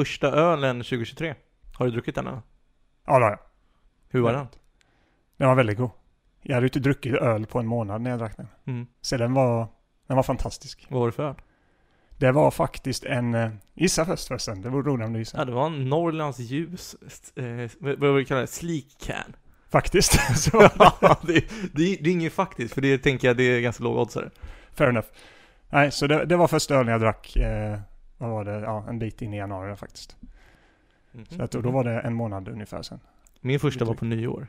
första ölen 2023. Har du druckit den än? Ja, det har jag. Hur var Ja. den? Den var väldigt god. Jag hade ju inte druckit öl på en månad när jag drack den. Mm. Så den var, den var fantastisk. Vad var det för öl? Det var faktiskt en... eh, Gissa först förresten. Det vore roligt om du Ja, gissar. det var en Norrlands ljus, eh, vad vad vi kallar det, sleek can. Faktiskt. Så. Ja, det, det, det är inget faktiskt, för det tänker jag det är ganska låg oddsare. Fair enough. Nej, så det, det var första ölen jag drack. Eh, vad var det? Ja, en bit in i januari faktiskt. Så att, och då var det en månad ungefär sen. Min första var på nyår.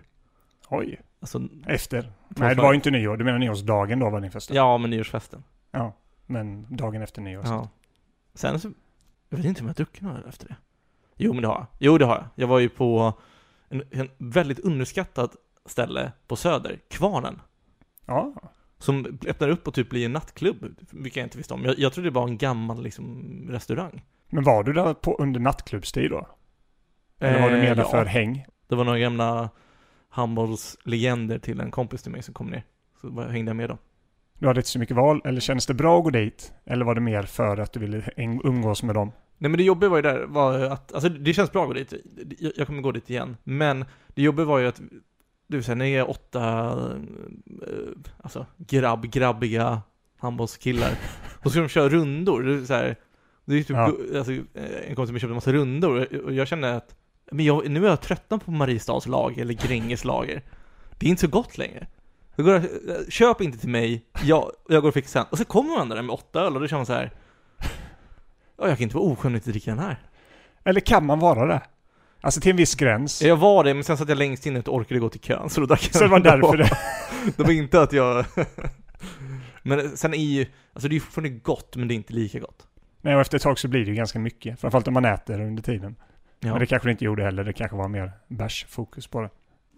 Oj. Alltså, Efter. Nej, det var ju inte nyår. Du menar nyårsdagen då var din första? ja, men nyårsfesten. Ja. Men dagen efter nyår. Ja. Sen så, jag vet inte om jag har druckit öl efter det. Jo, men det har jag. Jo, det har jag. Jag var ju på en, en väldigt underskattat ställe på Söder, Kvarnen. Ja. Som öppnar upp och typ blir en nattklubb, vilket jag inte visste om. Jag, jag trodde det var en gammal liksom restaurang. Men var du där på, under nattklubbstid då? Eller var du Eh, med där ja. för häng? Det var några gamla handbollslegender till en kompis till mig som kom ner. Så bara hängde jag med dem. Du hade inte så mycket val, eller kändes det bra att gå dit? Eller var det mer för att du ville umgås med dem? Nej men det jobbiga var ju där, var att, alltså det känns bra att gå dit. Jag, jag kommer gå dit igen. Men det jobbiga var ju att, du säger, ni är åtta, eh, alltså grabb, grabbiga handbollskillar. Så ska de köra rundor. Det är så här, det är typ, Ja. alltså, eh, en kompis som köpte en massa rundor. Och jag kände att, men jag, nu är jag tröttnad på Mariestads lag, eller Gränges lager. Det är inte så gott längre. Det går, köp inte till mig, jag, jag går och fixar sen. Och så kommer man där med åtta öl och då känner man så här. Ja, jag kan inte vara oskön och inte dricka den här. Eller kan man vara det? Alltså till en viss gräns. Jag var det, men sen satt jag längst inne och orkade gå till kön, så då drack jag Så det var därför det... Det var inte att jag... men sen är ju, alltså det är ju fortfarande gott, men det är inte lika gott. Nej, och efter ett tag så blir det ju ganska mycket. Framförallt om man äter under tiden. Ja, Men det kanske det inte gjorde heller. Det kanske var mer bärsfokus på det.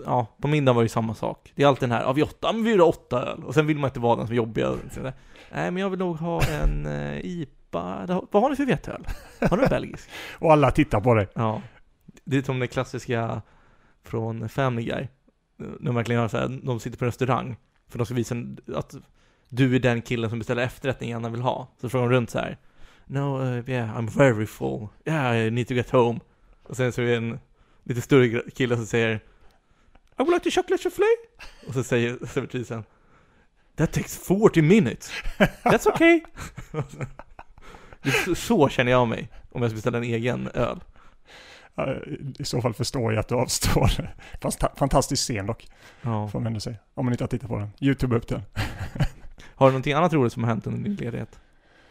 ja på middagen var det ju samma sak. Det är alltid den här, ja vi åtta, men vi ha åtta öl. Och sen vill man inte vara den som är där, Nej, men jag vill nog ha en uh, IPA. Vad har ni för veteöl? Har du en belgisk? Och alla tittar på dig. Ja. Det är som det klassiska från Family Guy. De verkligen gör så här, de sitter på en restaurang. För de ska visa att du är den killen som beställer efterrätten gärna vill ha. Så frågar de runt så här. No, uh, yeah, I'm very full. Yeah, I need to get home. Och sen så är det en lite större kille som säger I would like to chocolate soufflé. Och så säger servitrisen That takes 40 minutes. That's okay. Så- så känner jag mig om jag ska beställa en egen öl. I så fall förstår jag att du avstår. Fast fantastisk scen dock, Ja. får man ändå säga. Om man inte har tittat på den. YouTube upp den. Har du någonting annat roligt som har hänt under din ledighet?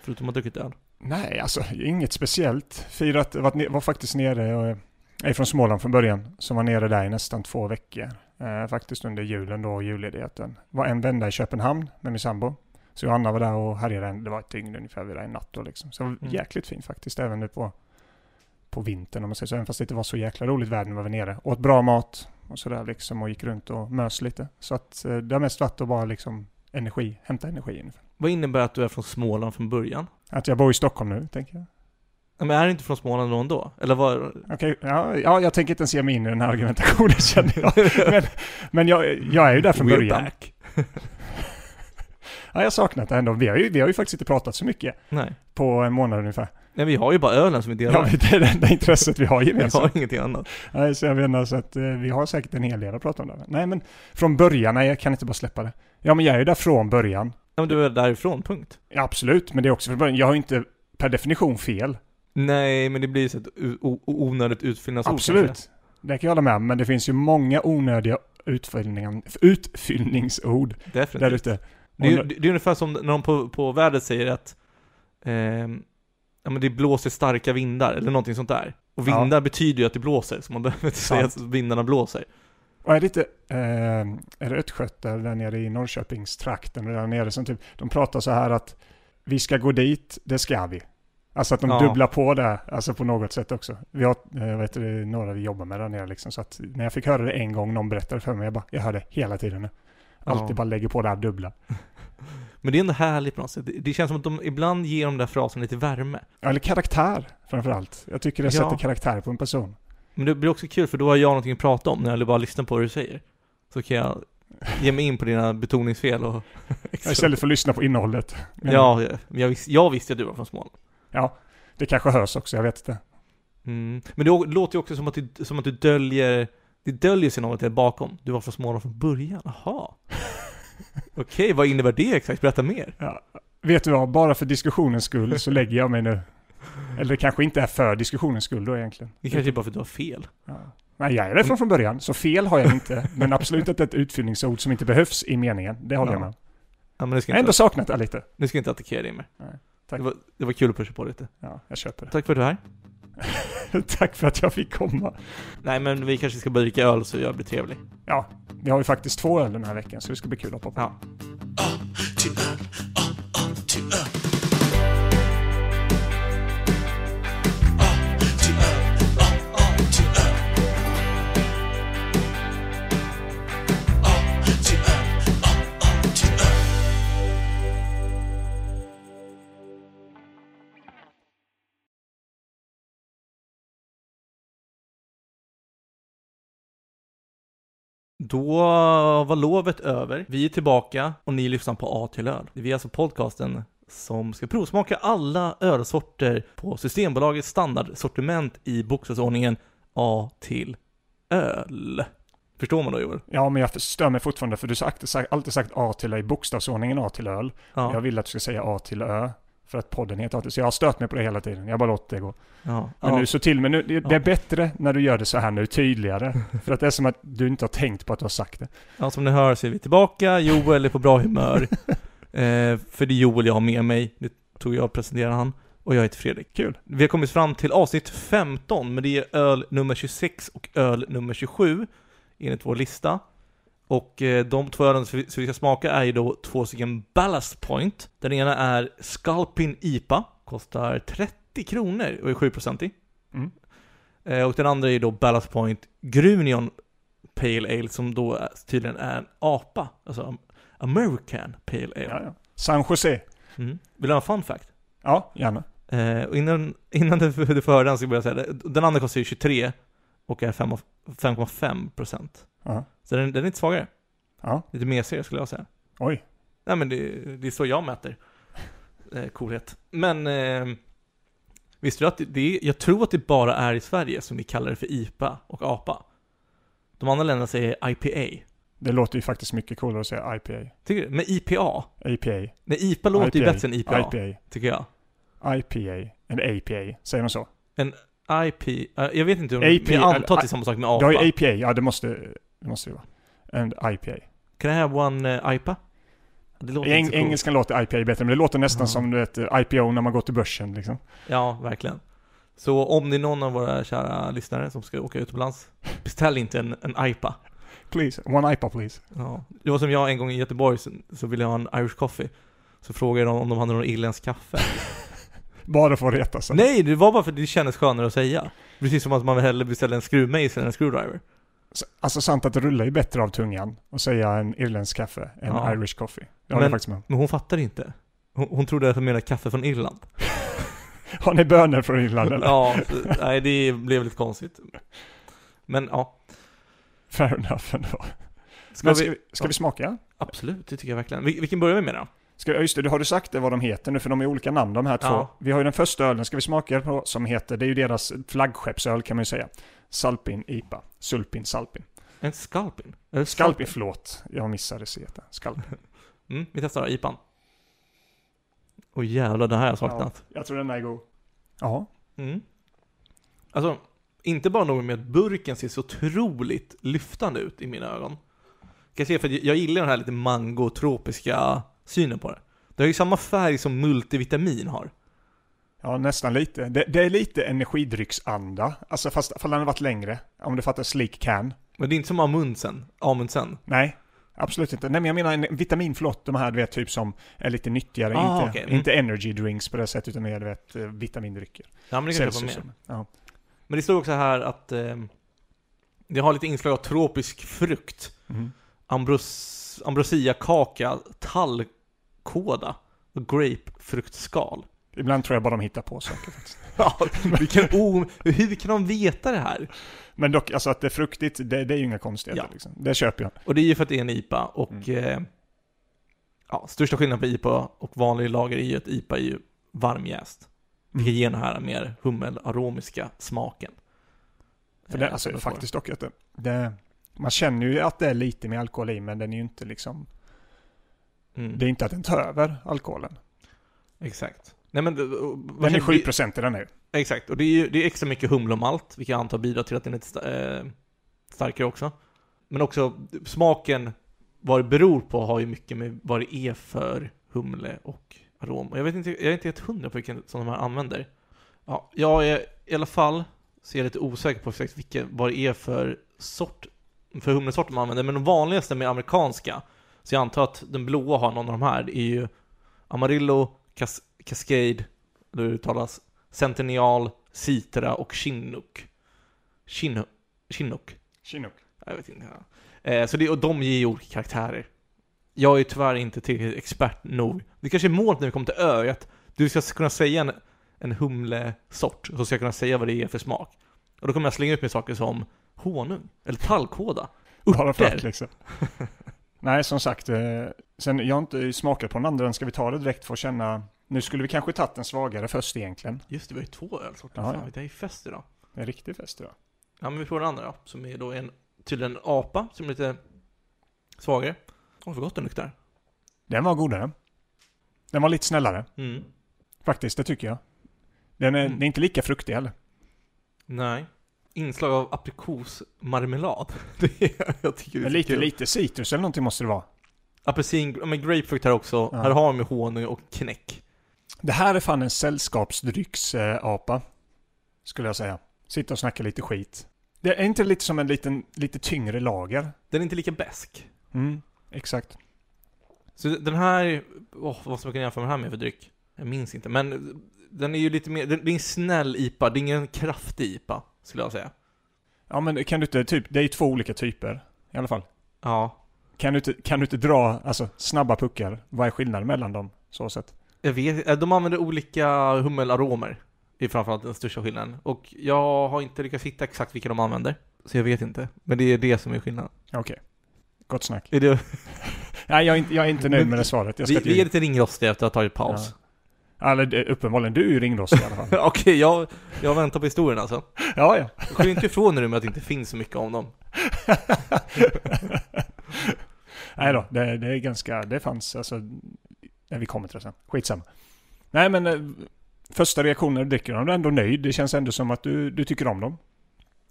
Förutom att ha druckit öl? Nej, alltså inget speciellt. Firat, var, var faktiskt nere, och, jag är från Småland från början, som var nere där i nästan två veckor. Eh, faktiskt under julen då, julledigheten. Var en vända i Köpenhamn med min sambo. Så jag och Anna var där och härjade, en- det var ett dygn ungefär, vi där en natt då liksom. Så Mm. jäkligt fint faktiskt, även nu på, på vintern om man säger så. Även fast det inte var så jäkla roligt väder när vi var nere. Åt bra mat och sådär liksom och gick runt och mös lite. Så att eh, det har mest varit att bara liksom energi, hämta energi ungefär. Vad innebär att du är från Småland från början? Att jag bor i Stockholm nu, tänker jag. Ja, Men är du inte från Småland då ändå? Eller var... Okej, ja, ja, jag tänker inte ens ge mig in i den här argumentationen känner jag. Men, men jag, jag är ju där från We're början. back. Ja, jag har saknat det ändå. Vi har, ju, vi har ju faktiskt inte pratat så mycket Nej. på en månad ungefär. Nej, vi har ju bara ölen som vi delar. Ja, det är det enda intresset vi har vi har gemensamt. ingenting annat. Nej, så jag menar så att eh, vi har säkert en hel del att prata om där. Nej, men från början, nej, jag kan inte bara släppa det. Ja, men jag är ju där från början. Ja, men du är därifrån, punkt. Ja, absolut, men det är också från början. Jag har ju inte per definition fel. Nej, men det blir så ett onödigt utfyllnadsord kanske. Absolut. Det kan jag hålla med om, men det finns ju många onödiga utfyllningsord där Definitivt. ute. Det är, ju- det är ungefär som när de på, på vädret säger att ehm, ja, men det blåser starka vindar, eller någonting sånt där. Och Ja. vindar betyder ju att det blåser, så man behöver inte säga att vindarna blåser. Och är det inte, eh, är det Östgötar där nere i Norrköpingstrakten och där nere som typ, de pratar så här att vi ska gå dit, det ska vi. Alltså att de Ja. dubblar på det, alltså på något sätt också. Vi har, eh, vad heter det, några vi jobbar med där nere liksom, så att när jag fick höra det en gång, någon berättade för mig, jag bara, jag hör det hela tiden nu. Alltid Ja. bara lägger på det här dubbla. Men det är ändå härligt på något sätt. Det, känns som att de ibland ger de där fraserna lite värme. Ja, Eller karaktär framförallt. Jag tycker det Ja. sätter karaktär på en person. Men det blir också kul för då har jag någonting att prata om när jag bara lyssnar på vad du säger. Så kan jag ge mig in på dina betoningsfel och... Istället för att lyssna på innehållet. Men Ja, jag, jag, vis, jag visste att du var från Småland. Ja, det kanske hörs också, jag vet inte. Mm. Men det låter ju också som att du, som att du döljer, det döljer sig något där bakom. Du var från Småland från början, jaha. Okej, vad innebär det exakt? Berätta mer. Ja. Vet du vad, bara för diskussionens skull så lägger jag mig nu. Eller det kanske inte är för diskussionens skull då egentligen. Det kanske är bara för att du har fel. Ja. Nej, jag är därifrån från början, så fel har jag inte. Men absolut inte ett utfyllningsord som inte behövs i meningen. Det håller Ja. jag med. Ja, men Jag har ändå saknat det lite. nu ska jag inte attackera dig mer. Nej, tack. Det var, det var kul att pusha på lite. Ja, jag köper Tack för att du är här. Tack för att jag fick komma. Nej, men vi kanske ska börja dricka öl så jag blir trevlig. Ja, vi har ju faktiskt två öl den här veckan, så det ska bli kul att poppa. Ja. Då var lovet över. Vi är tillbaka och ni lyssnar på A till öl. Vi är alltså podcasten som ska provsmaka alla ölsorter på Systembolagets standardsortiment i bokstavsordningen A till öl. Förstår man då Joel? Ja, men jag stör mig fortfarande för du har alltid sagt, A till Ö i bokstavsordningen A till öl. Ja. Jag vill att du ska säga A till Ö. För att podden heter A till Så jag har stört mig på det hela tiden. Jag bara låtit det gå. ja. Men ja. nu så till, men nu, det, det är bättre när du gör det så här nu, tydligare. för att det är som att du inte har tänkt på att du har sagt det. ja, som ni hör så är vi tillbaka. Joel är på bra humör. eh, för det är Joel jag har med mig. Det tog jag och presenterade han. Och jag heter Fredrik. Kul. Vi har kommit fram till avsnitt 15, men det är öl nummer 26 och öl nummer 27 enligt vår lista. Och eh, de två ölen som vi ska smaka är ju då två stycken Ballast Point. Den ena är Sculpin IPA, kostar 30 kronor och är 7-procentig. Mm. Eh, och den andra är då Ballast Point Grunion Pale Ale som då tydligen är en APA, alltså am- American Pale Ale. Ja, ja. San Jose. Mm. Vill du ha en fun fact? Ja, gärna. Eh, och innan, innan du, du får höra den så vill jag säga det. Den andra kostar ju 23 och är 5 och- 5,5 procent. Ja. Så den, den är lite svagare. ja. Lite mesigare skulle jag säga. Oj. Nej men det, det är så jag mäter eh, coolhet. Men eh, visste du att det, det jag tror att det bara är i Sverige som vi kallar det för IPA och APA. De andra länderna säger IPA. Det låter ju faktiskt mycket coolare att säga IPA. Tycker du? Men IPA? APA. Nej, IPA låter ju IPA. bättre än IPA, IPA. tycker jag. IPA. En APA. Säger de så? IP, eh, jag vet inte om, APA, men jag antar att det är samma sak med APA. ju APA. Ja, det måste det måste det vara. En IPA. Can I have one uh, IPA? Det låter I eng engelskan låter IPA bättre, men det låter nästan Ja. som du vet, IPO när man går till börsen liksom. Ja, verkligen. Så om det är någon av våra kära lyssnare som ska åka utomlands, beställ inte en, en IPA. Please, one IPA please. Ja. Det var som jag en gång i Göteborg, så, så ville jag ha en Irish coffee. Så frågade jag dem om de hade någon irländsk kaffe. Bara för att reta sig. Nej, det var bara för att det kändes skönare att säga. Precis som att man hellre beställer en skruvmejsel än en screwdriver. Alltså sant att det rullar ju bättre av tungan att säga en irländsk kaffe än Ja. Irish coffee. Jag Men- faktiskt med. Men hon fattar inte. Hon, hon trodde att jag menade kaffe från Irland. Har ni bönor från Irland eller? Ja, nej det blev lite konstigt. Men ja, Fair enough ändå. ska Men ska, vi... ska vi smaka? Absolut, det tycker jag verkligen. Vil- Vilken börjar vi med då? Ska, ja, just det, har du sagt det vad de heter nu? För de är olika namn de här två. Ja. Vi har ju den första ölen, ska vi smaka på, som heter, det är ju deras flaggskeppsöl kan man ju säga. Salpin IPA. Sulpin Salpin. En Skalpin? Eller Skalpin, förlåt. Jag missade C. Skalpin. Mm, vi testar IPan. Åh jävlar, det här har jag saknat. Jag tror den är god. Ja. Mm. Alltså, inte bara nog med att burken ser så otroligt lyftande ut i mina ögon. Kan jag se, för jag gillar den här lite mango-tropiska synen på det. Det har ju samma färg som multivitamin har. Ja, nästan lite. Det, det är lite energidrycksanda. Alltså fast, fast den har varit längre. Om du fattar sleek can. Men det är inte som Amundsen. Amundsen. Nej, absolut inte. Nej, men jag menar en vitamin, förlåt, de här du vet typ som är lite nyttigare. Ah, inte, okej. Mm. inte energy drinks på det sättet, utan mer du vet eh, vitamindrycker. Ja, men det kan jag med. Ja. Men det står också här att eh, det har lite inslag av tropisk frukt. Mhm. Ambros, ambrosia-kaka, tallkåda och grapefruktskal. Ibland tror jag bara de hittar på saker faktiskt. Ja, vilken o... Hur kan de veta det här? Men dock, alltså att det är fruktigt, det, det är ju inga konstigheter Ja. liksom. Det köper jag. Och det är ju för att det är en IPA och eh, ja, största skillnaden på IPA och vanlig lager är ju att IPA är ju varmjäst. Vilket ger den här mer hummelaromiska smaken. För det, Eh, alltså, faktiskt dock att det, det, man känner ju att det är lite med alkohol i, men den är ju inte liksom, Mm. det är inte att den tar över alkoholen. Exakt. Nej men... Den är känner 7 vi- procent i den nu. Exakt, och det är ju det är extra mycket humle och malt, vilket jag antar bidrar till att den är lite eh, starkare också. Men också smaken, vad det beror på, har ju mycket med vad det är för humle och arom. Och jag vet inte, jag är inte helt hundra på vilken som de här använder. Ja, jag är i alla fall, så är jag lite osäker på exakt vilken, vad det är för sort, för humlesort de använder. Men de vanligaste med amerikanska, så jag antar att den blåa har någon av de här, det är ju Amarillo, Cas- Cascade, det uttalas, Centennial, Citra och Chinook. Chino, Chinook? Chinook. Jag vet inte. Ja. Eh, så det, och de ger ju olika karaktärer. Jag är tyvärr inte tillräckligt expert nog. Det kanske är målet när vi kommer till ö, att du ska kunna säga en, en humlesort, så ska jag kunna säga vad det är för smak. Och då kommer jag slänga ut med saker som honung, eller tallkåda, Bara för att liksom. Nej, som sagt. Eh, sen, jag har inte smakat på den andra. Ska vi ta det direkt för att känna... Nu skulle vi kanske tagit den svagare först egentligen. Just det, vi har ju två ölsorter. Ja, ja. det är ju fest idag. Det är riktig fest idag. Ja, men vi provar den andra då, som är då en, tydligen en apa, som är lite svagare. Åh, vad gott den luktar. Den var godare. Den var lite snällare. Mm. Faktiskt, det tycker jag. Den är, Mm. den är inte lika fruktig heller. Nej. Inslag av aprikosmarmelad. Det är, jag tycker det är lite, kul. lite citrus eller någonting måste det vara. Apelsin, men grapefrukt här också. Ja. Här har vi honung och knäck. Det här är fan en sällskapsdrycksapa. Skulle jag säga. Sitta och snacka lite skit. Det är inte lite som en liten, lite tyngre lager? Den är inte lika besk. Mm, exakt. Så den här, åh, vad ska man kunna jämföra den här med för dryck? Jag minns inte, men den är ju lite mer, det är en snäll IPA, det är ingen kraftig IPA, skulle jag säga. Ja men kan du inte, typ, det är ju två olika typer. I alla fall. Ja. Kan du inte, kan du inte dra, alltså snabba puckar? Vad är skillnaden mellan dem? Så sett. Jag vet eh, de använder olika hummelaromer. Det är framförallt den största skillnaden. Och jag har inte lyckats hitta exakt vilka de använder. Så jag vet inte. Men det är det som är skillnaden. Okej. Gott snack. Är det, Nej, jag är inte, jag är inte nöjd Men med det svaret. Jag ska vi, vi är lite ringrostiga efter att ha tagit paus. Eller det- uppenbarligen, du är ju ringrostig i alla fall. Okej, jag, jag väntar på historien alltså. ja, ja. Skyll inte ifrån nu med att det inte finns så mycket om dem. Nej då, det, det är ganska, det fanns alltså, när vi kommer till det sen. Skitsamma. Nej men, eh, första reaktionen dricker är ändå nöjd. Det känns ändå som att du, du tycker om dem.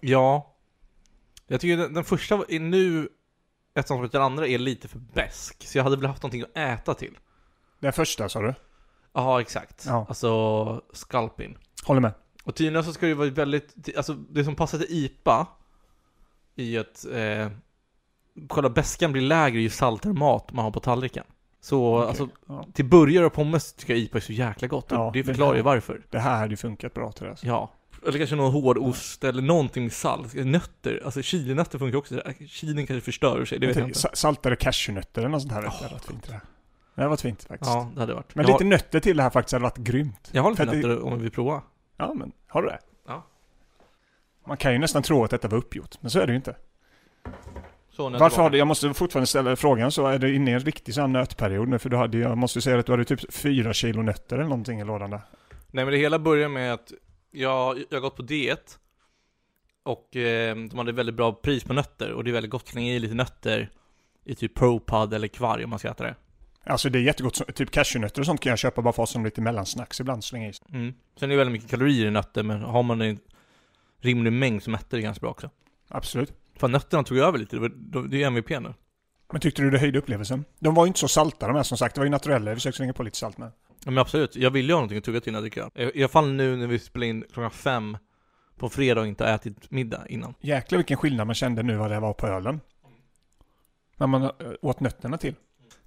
Ja. Jag tycker den, den första är nu, eftersom den andra är lite för besk Så jag hade väl haft någonting att äta till. Den första sa du? Ja, exakt. Ja. Alltså, skalpin. Håller med. Och tydligen så ska det vara väldigt, alltså det som passar till IPA i att eh, själva beskan blir lägre ju saltare mat man har på tallriken. Så Okej. alltså, Ja. till burgare och pommes tycker jag IPA är så jäkla gott. Ja, det förklarar ju varför. Det här hade ju funkat bra till det. Alltså. Ja. Eller kanske någon hård ost eller någonting med salt. Nötter, alltså chilinötter funkar också. Chilin kanske förstör sig, det vet jag inte. Sa- Saltade cashewnötter eller något sånt här. jag. det hade fint det. Det hade varit fint faktiskt. Ja, det hade varit. Men jag, lite nötter till det här faktiskt hade varit grymt. jag har lite för att det- nötter om vi vill prova. Ja, men har du det? Ja. Man kan ju nästan tro att detta var uppgjort, men så är det ju inte. Nu Varför har du, jag måste fortfarande ställa frågan, så är du inne i en riktig sån nötperiod nu? För du hade, jag måste säga att du hade typ fyra kilo nötter eller någonting i lådan där. Nej men det hela börjar med att jag, jag har gått på diet och eh, de hade väldigt bra pris på nötter och det är väldigt gott att slänga i lite nötter i typ ProPud eller kvarg om man ska äta det. Alltså det är jättegott, typ cashewnötter och sånt kan jag köpa bara för att ha som lite mellansnacks ibland slänga i. Mm. Sen är det väldigt mycket kalorier i nötter men har man en rimlig mängd så mättar det ganska bra också. Absolut. Fan nötterna tog över lite, det, var, de- det är MVP nu. Men tyckte du det höjde upplevelsen? De var ju inte så salta de här som sagt, det var ju naturella, jag försökte slänga på lite salt med. Ja, men absolut, jag vill ju ha någonting att tugga till när jag dricker. I alla fall nu när vi spelar in klockan fem på fredag och inte har ätit middag innan. Jäklar vilken skillnad man kände nu vad det var på ölen. När man eh, åt nötterna till.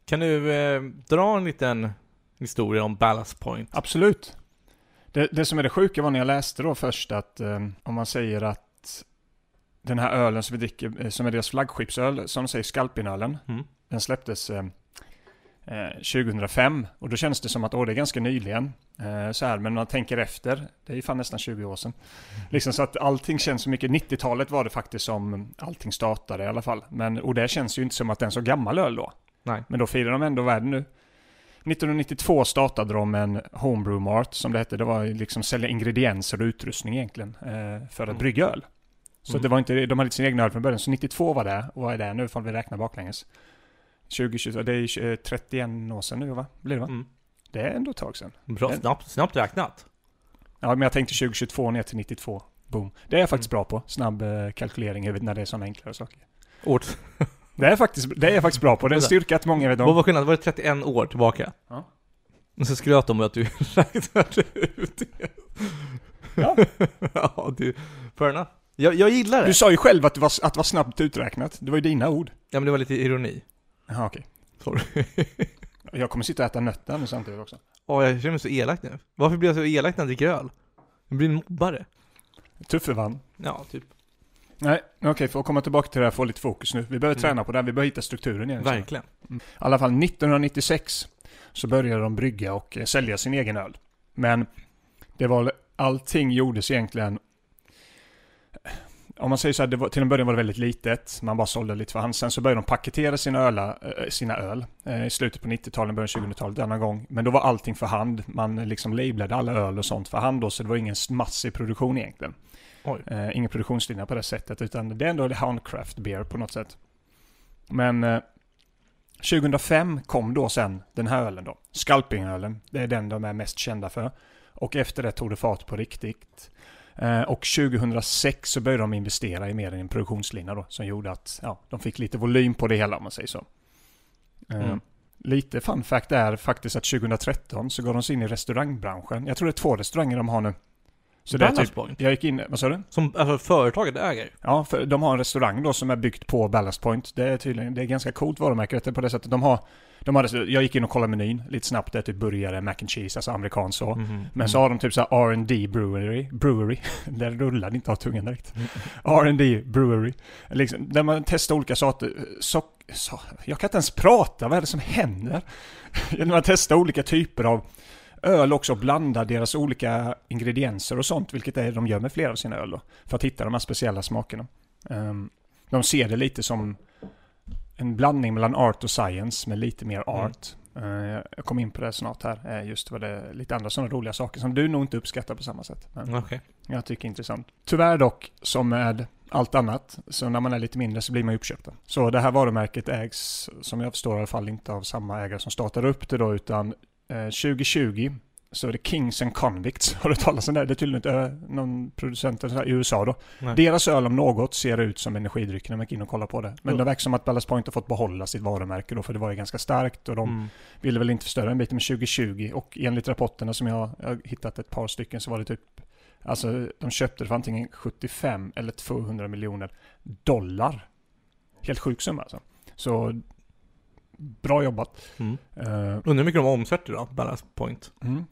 Kan du eh, dra en liten historia om Ballast Point? Absolut. Det, det som är det sjuka var när jag läste då först att eh, om man säger att den här ölen som vi dricker, eh, som är deras flaggskeppsöl, som de säger Skalpinölen, Mm. den släpptes eh, eh, 2005 och då känns det som att åh, det är ganska nyligen. Eh, så här, men man tänker efter, det är ju fan nästan 20 år sedan. Liksom så att allting känns så mycket, 90-talet var det faktiskt som allting startade i alla fall. Men, och det känns ju inte som att det är en så gammal öl då. Nej. Men då firar de ändå världen nu. 1992 startade de en Homebrew Mart som det hette. Det var liksom sälja ingredienser och utrustning egentligen eh, för att Mm. brygga öl. Så Mm. det var inte, de hade sin egen öl från början. Så 92 var det. Och vad är det nu ifall vi räknar baklänges? 2020, det är ju, eh, 31 år sedan nu va? Blir det va? Mm. Det är ändå ett tag sedan. Bra, snabbt, snabbt räknat. Ja, men jag tänkte 2022 ner till 92. Boom. Det är jag faktiskt Mm. bra på. Snabb eh, kalkylering när det är sådana enklare saker. Året. Det är, faktiskt, det är jag faktiskt bra på. Det är en styrka att många vet Vad om. var skillnaden? Var det 31 år tillbaka? Ja. Och så skröt de om att du räknade ut det. Ja. ja, du. Fair enough. Jag, jag gillar det. Du sa ju själv att det, var, att det var snabbt uträknat. Det var ju dina ord. Ja, men det var lite ironi. Jaha, okej. Sorry. Jag kommer sitta och äta nötter nu samtidigt också. Åh, jag känner mig så elak nu. Varför blir jag så elak när jag dricker öl? Jag blir en mobbare. Tuffervann. Ja, typ. Nej, okej, för att komma tillbaka till det här, få lite fokus nu. Vi behöver Mm. träna på det här, vi behöver hitta strukturen igen. Verkligen. I alla fall 1996 så började de brygga och eh, sälja sin egen öl. Men det var, allting gjordes egentligen om man säger så här, det var, till en början var det väldigt litet. Man bara sålde lite för hand. Sen så började de paketera sina, öla, eh, sina öl eh, i slutet på 90-talet, början av 2000-talet denna gång. Men då var allting för hand. Man liksom lablade alla öl och sånt för hand då, så det var ingen massiv produktion egentligen. Eh, ingen produktionslinje på det sättet, utan det är ändå handcraft beer på något sätt. Men eh, 2005 kom då sen den här ölen då. Scalpingölen. Det är den de är mest kända för. Och efter det tog det fart på riktigt. Eh, och 2006 så började de investera i mer än en produktionslinje då. Som gjorde att ja, de fick lite volym på det hela om man säger så. Eh, Mm. Lite fun fact är faktiskt att 2013 så går de sig in i restaurangbranschen. Jag tror det är två restauranger de har nu. Så det är typ, Point. jag gick in, vad sa du? Som alltså, företaget äger. Ja, för de har en restaurang då som är byggt på Ballast Point. Det är tydligen, det är ganska coolt varumärke på det sättet. De har, de hade, jag gick in och kollade menyn lite snabbt. Det är typ burgare, mac and cheese, alltså amerikanskt så. Mhm. Men så har de typ så här R&D brewery, brewery. det rullade inte av tungan direkt. R&D brewery. Liksom, där man testar olika sorter. Så, så, jag kan inte ens prata, vad är det som händer? När man testar olika typer av öl också och blandar deras olika ingredienser och sånt, vilket är de gör med flera av sina öl då, För att hitta de här speciella smakerna. Ehm, de ser det lite som en blandning mellan art och science med lite mer Mm. art. Eh, jag kommer in på det snart här, eh, just vad det är lite andra sådana roliga saker som du nog inte uppskattar på samma sätt. Men Okej. jag tycker det är intressant. Tyvärr dock, som med allt annat, så när man är lite mindre så blir man uppköpta. Så det här varumärket ägs, som jag förstår i alla fall, inte av samma ägare som startade upp det då, utan eh, 2020 så är det Kings and Convicts. Har du talat om det? Det är tydligen inte eh, någon producent i USA då. Nej. Deras öl om något ser ut som energidryck när man gick in och kollar på det. Men Mm. det verkar som att Ballast Point har fått behålla sitt varumärke då, för det var ju ganska starkt och de Mm. ville väl inte förstöra en bit med 2020 och enligt rapporterna som jag jag har hittat ett par stycken så var det typ Alltså de köpte det för antingen 75 eller 200 miljoner dollar. Helt sjuk summa alltså. Så bra jobbat. Mm. Eh, Undrar hur mycket de omsätter då, Ballast Point? mm.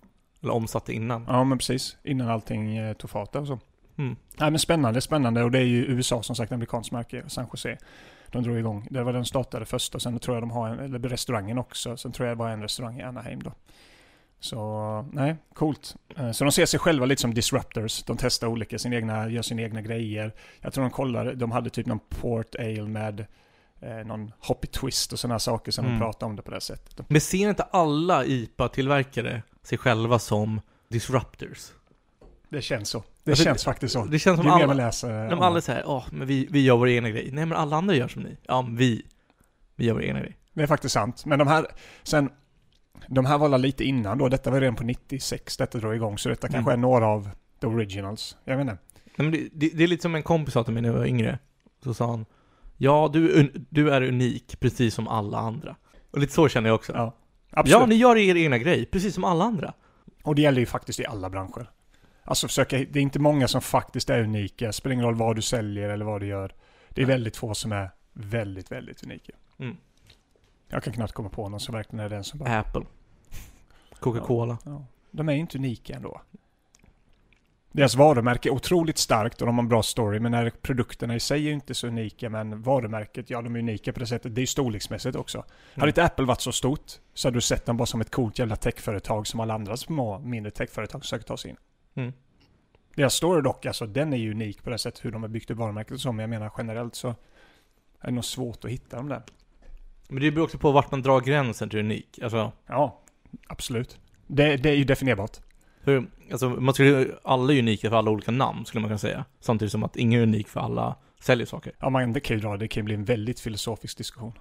Eller omsatte innan? Ja men precis. Innan allting eh, tog fart där och så. Mm. Nej men spännande, spännande. Och det är ju USA som sagt, amerikanskt märke, San Jose. De drog igång. Det var den startade först och sen tror jag de har en, eller restaurangen också. Sen tror jag det var en restaurang i Anaheim då. Så nej, coolt. Eh, Så de ser sig själva lite som disruptors. De testar olika, sin egna, gör sina egna grejer. Jag tror de kollar, de hade typ någon port ale med eh, någon hoppy twist och sådana saker som Mm. de pratar om det på det sättet. Men ser inte alla IPA-tillverkare sig själva som disruptors? Det känns så. Det Alltså, känns faktiskt så. Det känns som Ju mer alla... man läser De alla det. säger åh, men vi, vi gör vår egna grej. Nej, men alla andra gör som ni. Ja, men vi. Vi gör vår egna grej. Det är faktiskt sant. Men de här, sen, de här var lite innan då. Detta var redan på 96 detta drog igång. Så detta Mm. kanske är några av the originals. Jag vet inte. Nej, men det, det, det är lite som en kompis sa till mig när jag var yngre. Så sa han, ja, du, du är unik, precis som alla andra. Och lite så känner jag också. Ja, absolut. Ja, ni gör er egna grej, precis som alla andra. Och det gäller ju faktiskt i alla branscher. Alltså försöka, det är inte många som faktiskt är unika. Spelar ingen roll vad du säljer eller vad du gör. Det är Nej. väldigt få som är väldigt, väldigt unika. Mm. Jag kan knappt komma på någon som verkligen är den som bara... Apple. Coca-Cola. Ja, de är ju inte unika ändå. Deras varumärke är otroligt starkt och de har en bra story, men när produkterna i sig är inte så unika, men varumärket, ja de är unika på det sättet. Det är ju storleksmässigt också. Hade inte Apple varit så stort så hade du sett dem bara som ett coolt jävla techföretag som alla andra små, mindre techföretag försöker ta sig in. Mm. Deras story dock, alltså den är ju unik på det sättet hur de har byggt upp varumärket och så, men jag menar generellt så är det nog svårt att hitta dem där. Men det beror också på vart man drar gränsen till unik. Alltså, Ja, Absolut. Det, det är ju definierbart. Hur, alltså, man skulle, alla är unika för alla olika namn skulle man kunna säga. Samtidigt som att ingen är unik för alla säljer saker. Ja, man det kan ju dra, det kan ju bli en väldigt filosofisk diskussion. Om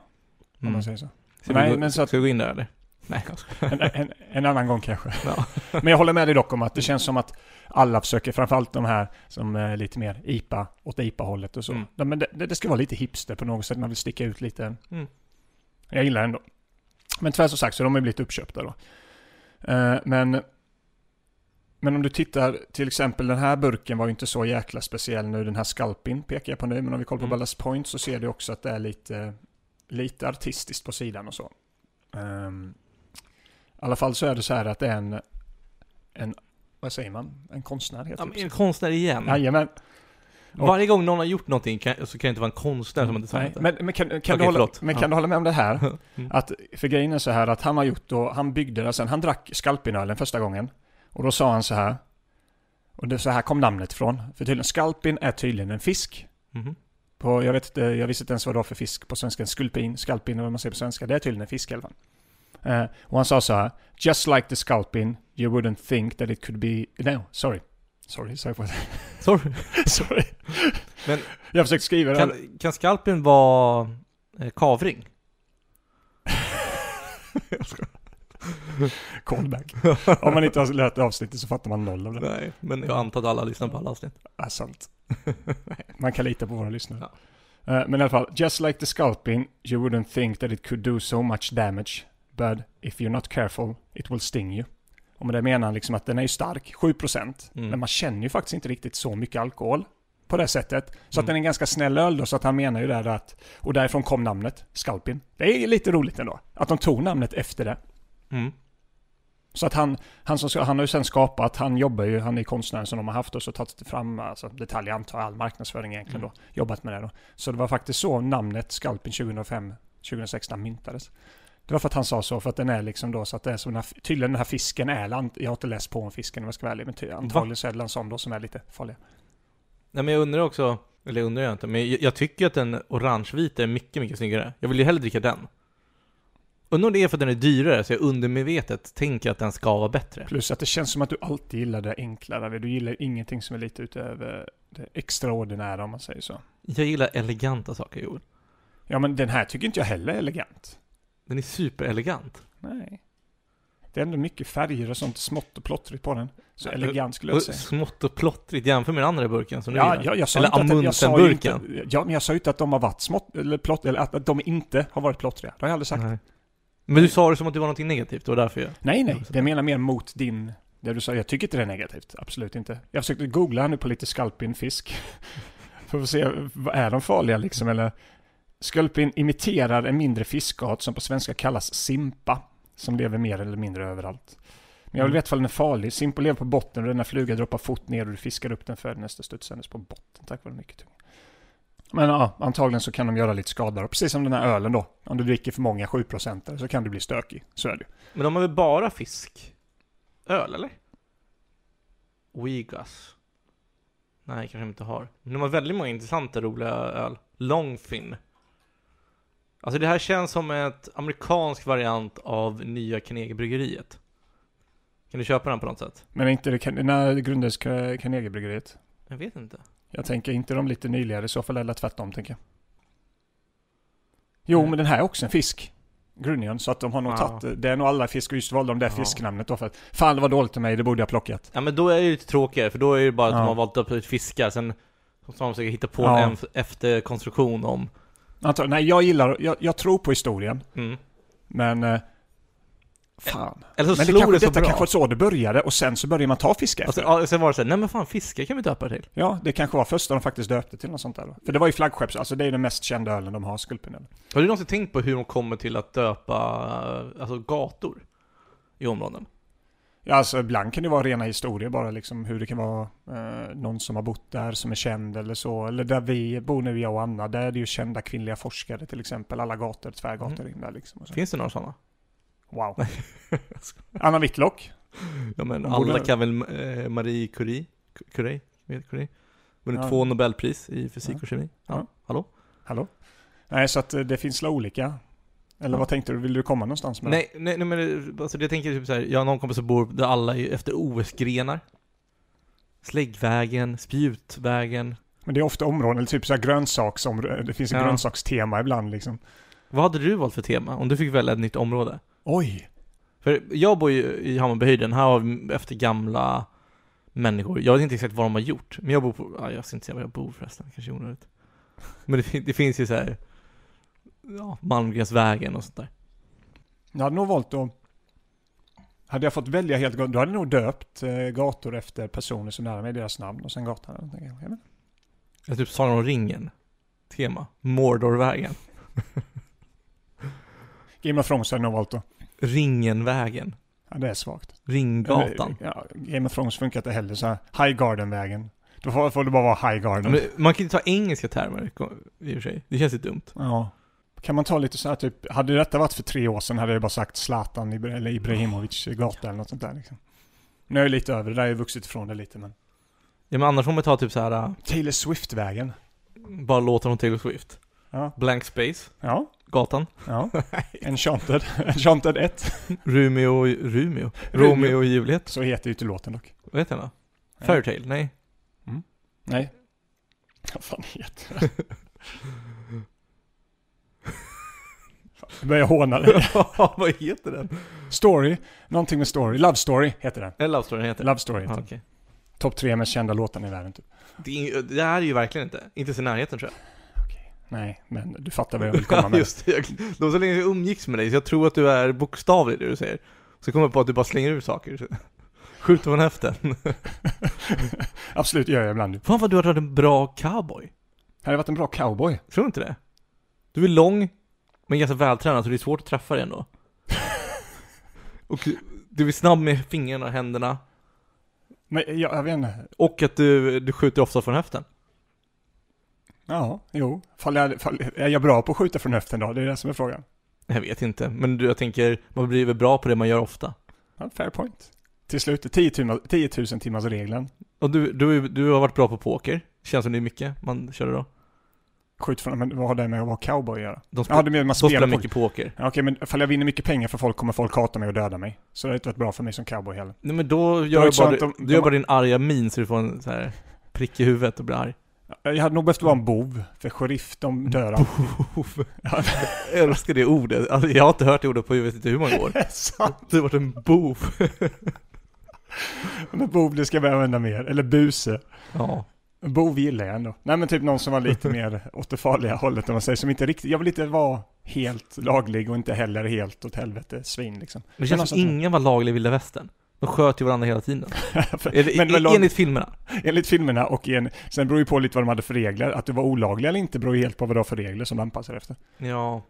Mm. man säger så. Ska, Nej, vi men så att- ska vi gå in där eller? Nej. En, en, en annan gång kanske. Ja. Men jag håller med dig dock om att det känns som att alla försöker, framförallt de här som är lite mer IPA, åt IPA-hållet och så. Mm. Men det, det ska vara lite hipster på något sätt, man vill sticka ut lite. Mm. Jag gillar ändå. Men tyvärr som sagt så de har blivit uppköpta då. Eh, men, men om du tittar, till exempel den här burken var ju inte så jäkla speciell nu, den här Sculpin pekar jag på nu, men om vi kollar på Mm. Ballast Point så ser du också att det är lite, lite artistiskt på sidan och så. Ehm, I alla fall så är det så här att det är en, en vad säger man, en konstnär heter Ja, det. en konstnär igen. Jajamän. och- Varje gång någon har gjort någonting kan, så kan det inte vara en konstnär som har designat det. men, men kan, kan, Okej, du, hålla, men Ja. kan du hålla med om det här? Mm. Att, för grejen är så här att han har gjort då, han byggde det sen, han drack skalpinölen första gången. Och då sa han så här, och det, så här kom namnet ifrån. För tydligen, skalpin är tydligen en fisk. Mhm. På, jag vet jag visste inte ens vad det var för fisk på svenska. Skulpin, skalpin eller vad man säger på svenska. Det är tydligen en fisk i alla fall. Eh, och han sa så här, Just like the sculpin, you wouldn't think that it could be... No, sorry. Sorry, sorry. Sorry. sorry. Men jag försökte skriva det. kan, kan skalpen vara eh, kavring? Callback. Om man inte har lärt avsnittet så fattar man noll av det. Nej, men jag antar att alla lyssnar på alla avsnitt. är sant. Man kan lita på våra lyssnare. Ja. Eh, men i alla fall, just like the sculpin, you wouldn't think that it could do so much damage. But if you're not careful, it will sting you. Och med det menar han liksom att den är ju stark, 7%. Mm. Men man känner ju faktiskt inte riktigt så mycket alkohol på det sättet. Så att Mm. den är en ganska snäll öl då, så att han menar ju där att, och därifrån kom namnet, Sculpin. Det är lite roligt ändå, att de tog namnet efter det. Mm. Så att han, han, som, han har ju sen skapat, han jobbar ju, han är konstnären som de har haft och så tagit fram alltså, detaljer, antar all marknadsföring egentligen Mm. då, jobbat med det då. Så det var faktiskt så namnet Sculpin 2005, 2016 myntades. Det var för att han sa så, för att den är liksom då så att det är som den här, tydligen den här fisken är, jag har inte läst på om fisken om jag ska vara ärlig, men antagligen så är det en sån då som är lite farlig. Nej men jag undrar också, eller undrar jag inte, men jag, jag tycker att den orangevita är mycket, mycket snyggare. Jag vill ju hellre dricka den. Undrar om det är för att den är dyrare, så jag undermedvetet tänker att den ska vara bättre. Plus att det känns som att du alltid gillar det enklare, du gillar ingenting som är lite utöver det extraordinära om man säger så. Jag gillar eleganta saker, Joel. Ja men den här tycker inte jag heller är elegant. Den är superelegant. Nej. Det är ändå mycket färger och sånt smått och plottrigt på den. Så Ja, elegant skulle jag säga. smått och plottrigt jämför med den andra burken som du Ja, gillar. jag, jag sa Eller Amundsen-burken. ja, men jag sa ju inte att de har varit smått, eller plott, eller att, att de inte har varit plottriga. Det har jag aldrig sagt. Nej. Men du sa det som att det var något negativt, det var därför jag... nej. Det menar mer mot din, det du sa. Jag tycker inte det är negativt. Absolut inte. Jag försökte googla nu på lite skalpinfisk. För att se, vad är de farliga liksom? Eller Skulpin imiterar en mindre fiskart som på svenska kallas simpa. Som lever mer eller mindre överallt. Men jag vill Mm. veta om den är farlig. Simpa lever på botten och denna fluga droppar fot ner och du fiskar upp den för nästa studsandes på botten. Tack vare mycket tunga. Men ja, antagligen så kan de göra lite skada. Precis som den här ölen då. Om du dricker för många 7% så kan du bli stökig. Så är det. Men de har väl bara fisk? Öl, eller? Wegas. Nej, kanske de inte har. Men de har väldigt många intressanta, roliga öl. Longfin. Alltså det här känns som ett amerikansk variant av nya Carnegie-bryggeriet. Kan du köpa den på något sätt? Men inte det, när grundades Carnegiebryggeriet? Jag vet inte. Jag tänker inte de lite nyligare i så fall, eller tvärtom tänker jag. Jo, Nej. men den här är också en fisk. Grunion, så att de har nog Ja. tagit, det är nog alla fiskar, just valde de där Ja. fisknamnet då för att fan det var dåligt av mig, det borde jag plockat. Ja men då är det lite tråkigare, för då är det bara att Ja. de har valt upp fiskar, sen så har de försökt hitta på Ja. en ef- efterkonstruktion om... Antar, nej, jag gillar, jag, jag tror på historien, Mm. men eh, fan. Eller så Men det slog kanske, det så detta bra. kanske så det började och sen så började man ta fisk efter. Alltså, ja, sen var det såhär, nej men fan fiskar kan vi döpa det till. Ja, det kanske var första de faktiskt döpte till något sånt där. För det var ju flaggskepps, alltså det är den mest kända ölen de har, Skulpinölen. Har du någonsin tänkt på hur de kommer till att döpa, alltså gator i områden? Ja, alltså ibland kan det vara rena historier bara liksom hur det kan vara eh, någon som har bott där som är känd eller så. Eller där vi bor nu, jag och Anna, där är det ju kända kvinnliga forskare till exempel. Alla gator, tvärgator Mm. in där liksom. Finns det några sådana? Wow. Anna Whitlock. Ja men Hon alla borde- kan väl eh, Marie Curie? Curie? Curie? Vunnit Ja. två Nobelpris i fysik Ja. och kemi. Ja, Ja. hallå? Hallå? Nej, så att eh, det finns la olika. Eller Ja. vad tänkte du? Vill du komma någonstans med det? Nej, nej, nej men det- alltså det tänker jag typ så här, jag har någon kompis som bor där alla är efter OS-grenar. Släggvägen, spjutvägen. Men det är ofta områden, eller typ så här grönsaksområden. Det finns Ja. grönsakstema ibland liksom. Vad hade du valt för tema om du fick välja ett nytt område? Oj! För jag bor ju i Hammarbyhöjden, här har vi efter gamla människor. Jag vet inte exakt vad de har gjort, men jag bor på, ja, jag ska inte säga var jag bor förresten, kanske onödigt. Men det, det finns ju så här, ja, Malmgrensvägen och sånt där. Jag hade nog valt att... Hade jag fått välja helt då hade jag nog döpt eh, gator efter personer som nära mig, deras namn och sen gatan. Jag. Eller typ Sagan om ringen. Tema. Mordorvägen. Game of Thrones hade jag nog valt att... Ringenvägen. Ja, det är svagt. Ringgatan. Ja, Game of Thrones funkar inte heller så här. High Garden-vägen. Då får, får det bara vara High Garden. Men man kan ju ta engelska termer i och för sig. Det känns ju dumt. Ja. Kan man ta lite så här typ, hade detta varit för tre år sedan hade jag bara sagt Zlatan eller Ibrahimovic gata eller något sånt där liksom. Nu är jag lite över det, där har jag vuxit ifrån det lite men. Ja men annars får man ta typ så här äh, Taylor Swift-vägen. bara låtar från Taylor Swift. Ja, Blank Space. ja, Gatan. ja. Enchanted. Enchanted 1. Romeo, Romeo? Romeo och Juliet. Så heter ju inte låten dock. Vad heter den då? Fairytale? Nej. Nej. Vad fan heter den? Jag börjar håna dig. Vad heter den? Story. Någonting med story. Love Story heter den. Eller Love Story heter. Love Story heter Ah, den. okej. Topp tre mest kända låtarna i världen typ. det, är, det här är ju verkligen inte. Inte så i närheten tror jag. Nej, men du fattar vad jag vill komma med. Just det. Jag, det var så länge jag umgicks med dig så jag tror att du är bokstavlig det du säger. Så kommer jag på att du bara slänger ur saker. Skjuter från höften. Absolut, gör jag ibland. Fan vad du har varit en bra cowboy. Hade varit en bra cowboy. Tror du inte det? Du är lång, men ganska vältränad så det är svårt att träffa dig ändå. Och du är snabb med fingrarna och händerna. Men jag, jag vet inte. Och att du, du skjuter ofta från höften. Ja, jo. Fall jag, fall, är jag bra på att skjuta från höften då? Det är det som är frågan. Jag vet inte, men du, jag tänker, man blir väl bra på det man gör ofta. Ja, fair point. Till slut, 10 000, 10 000 timmars regeln. Och du, du, du har varit bra på poker. Känns som det är mycket man kör då. Skjut från, men vad har det med att vara cowboy att göra? De, sp- Ja, det med man de spelar mycket poker. Ja, Okej, men ifall jag vinner mycket pengar för folk kommer folk hata mig och döda mig. Så det har inte varit bra för mig som cowboy heller. Nej men då är gör du bara, att de- du gör bara din arga min så du får en så här prick i huvudet och blir arg. Jag hade nog behövt vara en bov, för sheriff de dör. Ja, Jag älskar det ordet. Alltså, jag har inte hört det ordet på jag vet inte hur många år. Du har varit en bov. Men bov, det ska börja använda mer. Eller buse. Ja. Bov gillar jag ändå. Nej men typ någon som var lite mer åt det farliga hållet om man säger. Som inte riktigt, jag vill inte vara helt laglig och inte heller helt åt helvete svin liksom. Det känns som sån- ingen var laglig i vilda västern. De sköt ju varandra hela tiden. Men, men, enligt filmerna. enligt filmerna och en, sen beror ju på lite vad de hade för regler. Att det var olagligt eller inte beror ju helt på vad det var för regler som de anpassar efter. Ja.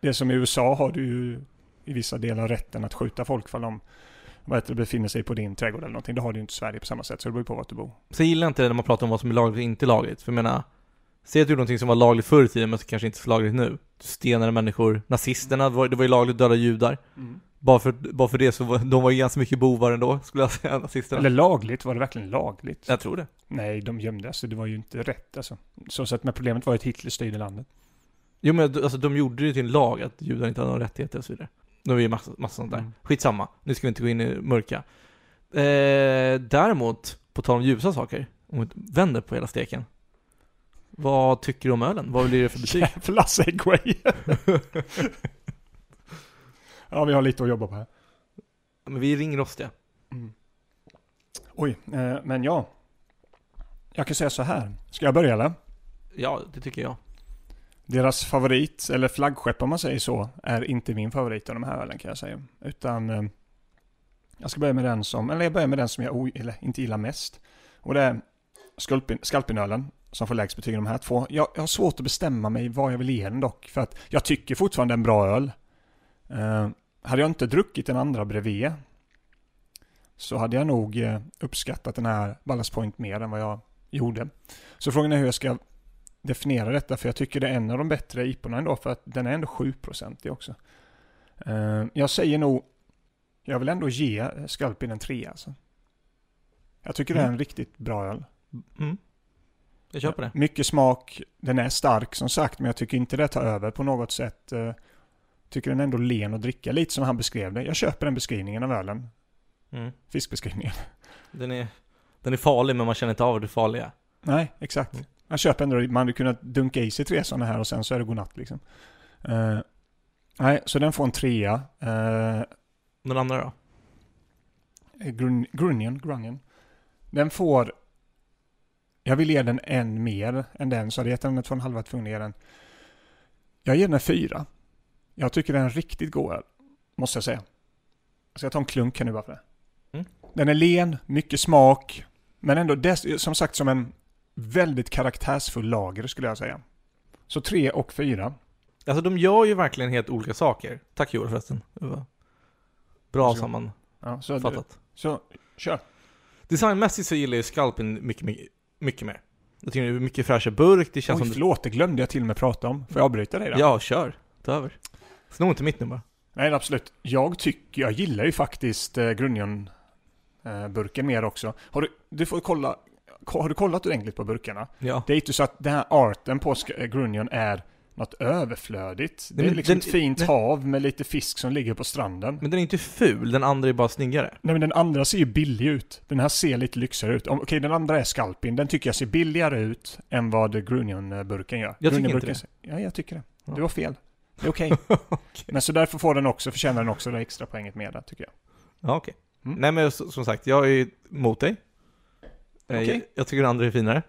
Det som i USA har du ju i vissa delar rätten att skjuta folk för de vad heter det, befinner sig på din trädgård eller någonting. Det har du ju inte i Sverige på samma sätt, så det beror ju på vart du bor. Så jag gillar inte det när man pratar om vad som är lagligt och inte lagligt. För jag menar, säg att du gjorde någonting som var lagligt förr i tiden men som kanske inte är så lagligt nu. Du stenade människor. Nazisterna, det var, det var ju lagligt att döda judar. Bara för, bara för det så var de var ju ganska mycket bovar ändå, skulle jag säga, nazisterna. Eller lagligt, var det verkligen lagligt? Jag tror det. Nej, de gömde alltså. Det var ju inte rätt alltså. Så sett, men problemet var att Hitler styrde landet. Jo men alltså de gjorde det till en lag att judar inte hade några rättigheter och så vidare. Nu är ju massa, massa sånt där. Mm. Skitsamma, nu ska vi inte gå in i mörka. Eh, däremot, på tal om ljusa saker, om vi vänder på hela steken. Vad tycker du om ölen? Vad blir det för betyg? Jävla segway! ja, vi har lite att jobba på här. Men vi är ringrostiga. Oj, eh, men ja. Jag kan säga så här. Ska jag börja eller? Ja, det tycker jag. Deras favorit, eller flaggskepp om man säger så, är inte min favorit av de här ölen kan jag säga. Utan eh, jag ska börja med den som, eller jag börjar med den som jag eller, inte gillar mest. Och det är skulpin, skalpinölen som får lägst betyg de här två. Jag, jag har svårt att bestämma mig vad jag vill ge den dock. För att jag tycker fortfarande en bra öl. Eh, hade jag inte druckit den andra bredvid så hade jag nog eh, uppskattat den här Ballast Point mer än vad jag gjorde. Så frågan är hur jag ska definiera detta för jag tycker det är en av de bättre IPorna ändå för att den är ändå 7% också. Eh, jag säger nog, jag vill ändå ge Skalpin en 3 alltså. Jag tycker det är en riktigt bra öl. Mm. Jag köper det. Mycket smak, den är stark som sagt men jag tycker inte det tar över på något sätt. Eh, Tycker den är ändå len att dricka, lite som han beskrev det. Jag köper den beskrivningen av ölen. Mm. Fiskbeskrivningen. Den är, den är farlig men man känner inte av det farliga. Nej, exakt. Mm. Jag köper ändå, man hade kunnat dunka i sig tre sådana här och sen så är det godnatt liksom. Eh, nej, så den får en trea. Uh, Den andra då? Grun, Grunion, Grunion. Den får... Jag vill ge den en mer än den, så hade jag gett den en två och en halva tvungen att ge den. Jag ger den en fyra. Jag tycker den är riktigt god. Måste jag säga. Jag ska ta en klunk här nu bara för det. Mm. Den är len, mycket smak. Men ändå dess, som sagt som en väldigt karaktärsfull lager skulle jag säga. Så tre och fyra. Alltså de gör ju verkligen helt olika saker. Tack Joel förresten. Bra sammanfattat. Ja, så, du, så kör. Designmässigt så gillar jag Sculpin mycket, mycket, mycket mer. Jag tycker det är mycket fräschare burk, det känns Oj, som... förlåt, det glömde jag till och med prata om. Får jag avbryta dig då? Ja, kör. Ta över. Sno inte mitt nummer. Nej, absolut. Jag tycker, jag gillar ju faktiskt eh, Grunion eh, burken mer också. Har du, du får kolla, ko- har du kollat ordentligt på burkarna? Ja. Det är inte så att den här arten på eh, Grunion är något överflödigt. Det Nej, är men liksom den- ett fint den- hav med lite fisk som ligger på stranden. Men den är inte ful, den andra är bara snyggare. Nej men den andra ser ju billig ut. Den här ser lite lyxigare ut. Om- Okej, den andra är Skalpin. Den tycker jag ser billigare ut än vad Grunion-burken gör. Jag tycker inte det. ser- Ja, jag tycker det. Ja. Du har fel. Det är okej. Men så därför får den också, förtjänar den också det extra poänget med där, tycker jag. Ja, okej. Mm. Nej men som sagt, jag är emot dig. Eh, Okej. Jag, jag tycker den andra är finare.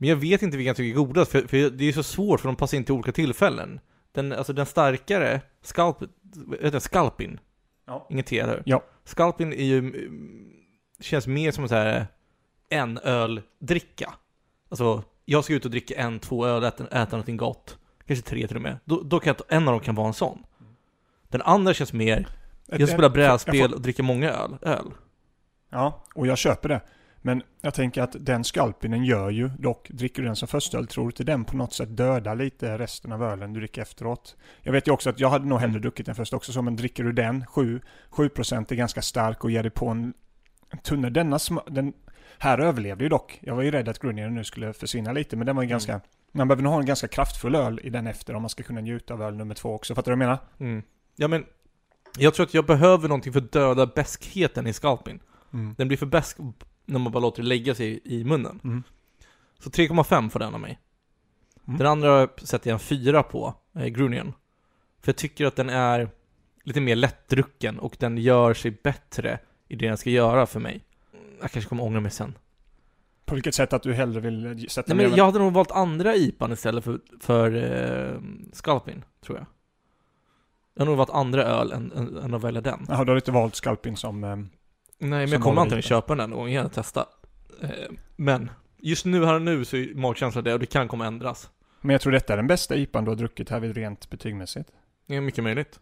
Men jag vet inte vilken jag tycker är godast, för, för det är så svårt för de passar inte i olika tillfällen. Den, alltså den starkare, skalp, vet du, skalpin, Ja. inget T eller? Ja. Skalpin är ju, mm, känns mer som en så här en öl-dricka. Alltså, jag ska ut och dricka en, två öl, äta, äta någonting gott. Kanske tre till och med. Då, då kan jag, ta- en av dem kan vara en sån. Den andra känns mer, jag spelar brädspel Jag får- och dricker många öl. öl. Ja, och jag köper det. Men jag tänker att den skalpinen gör ju, dock dricker du den som första öl, tror du inte den på något sätt dödar lite resten av ölen du dricker efteråt? Jag vet ju också att jag hade nog hellre druckit den först också, så men dricker du den, 7, 7% är ganska stark och ger dig på en, en tunna. Denna den här överlevde ju dock. Jag var ju rädd att Grunion nu skulle försvinna lite, men den var ju Mm. ganska, man behöver nog ha en ganska kraftfull öl i den efter om man ska kunna njuta av öl nummer två också. Fattar du vad jag menar? Mm. Ja men, jag tror att jag behöver någonting för att döda beskheten i skalpin. Den blir för besk när man bara låter det lägga sig i munnen. Mm. Så 3,5 får den av mig. Mm. Den andra sätter jag en 4 på, eh, Grunion. För jag tycker att den är lite mer lättdrucken och den gör sig bättre i det den ska göra för mig. Jag kanske kommer ångra mig sen. På vilket sätt att du hellre vill sätta Nej men jag hade nog valt andra IPan istället för, för eh, Skalpin, tror jag. Jag har nog valt andra öl än, än, än att välja den. Jaha, du har inte valt skalpin som... ehm, Nej, men jag kommer antagligen köpa den någon gång igen och testa. Eh, men, just nu här och nu så är magkänslan det och det kan komma ändras. Men jag tror detta är den bästa IPan du har druckit här vid rent betygmässigt. Det är mycket möjligt.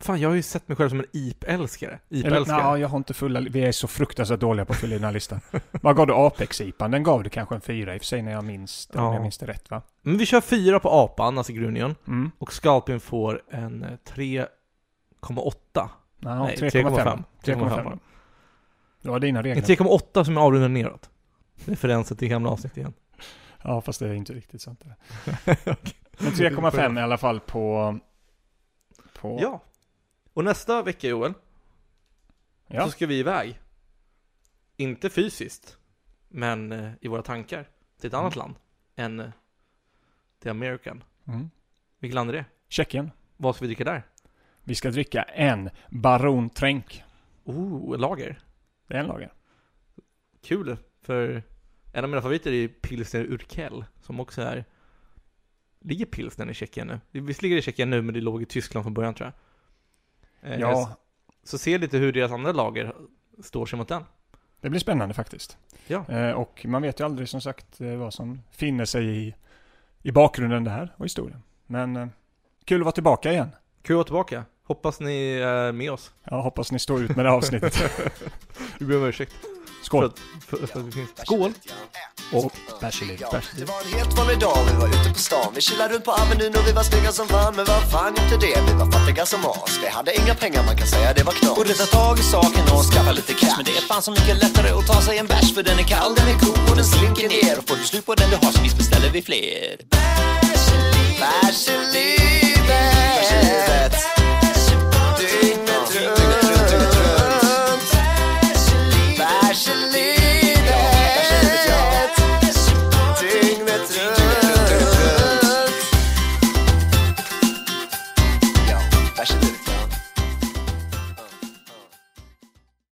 Fan, jag har ju sett mig själv som en IP-älskare. IP-älskare. nej, jag har inte fulla... Vi är så fruktansvärt dåliga på att fylla i den här listan. Vad gav du Apex-IPan? Den gav du kanske en fyra i och för sig när jag minns det, Ja. jag minns det rätt va? Men vi kör fyra på apan, alltså Grunion. Mm. Och Skalpin får en eh, 3,8. Ja, Nej, 3,5. 3,5. 3,5. Det var dina regler. 3,8 som är avrundad neråt. Referensen till gamla avsnitt igen. Ja, fast det är inte riktigt sant. det. Men 3,5 i alla fall på... på Ja. Och nästa vecka Joel, ja. så ska vi iväg. Inte fysiskt, men eh, i våra tankar. Till ett annat land än eh, The American. Mm. Vilket land är det? Tjeckien. Vad ska vi dricka där? Vi ska dricka en Baron Tränk. Oh, lager. Det är en lager. Kul, för en av mina favoriter är Pilsner Urkel, som också är... Ligger Pilsner i Tjeckien nu? Visst ligger det i Tjeckien nu, men det låg i Tyskland från början tror jag. Eh, Ja, Så se lite hur deras andra lager står sig mot den. det blir spännande faktiskt. Ja. Eh, och man vet ju aldrig som sagt eh, vad som finner sig i, i bakgrunden där och historien. Men kul att vara tillbaka igen. Kul att vara tillbaka. Hoppas ni är med oss. Jag hoppas ni står ut med det här avsnittet. Vi ber om ursäkt. Skål! För, att- för, för att vi finns. Skål! Och bärseliv. Ja, det var en helt vanlig dag, vi var ute på stan Vi chillade runt på Avenyn och vi var snygga som fan Men vad fan inte det, vi var fattiga som as Vi hade inga pengar, man kan säga det var knas Borde ta tag i saken och skaffa lite cash Men det är fan så mycket lättare att ta sig en bärs För den är kall, den är god och den slinker ner Och får du slut på den du har så visst beställer vi fler Varsågod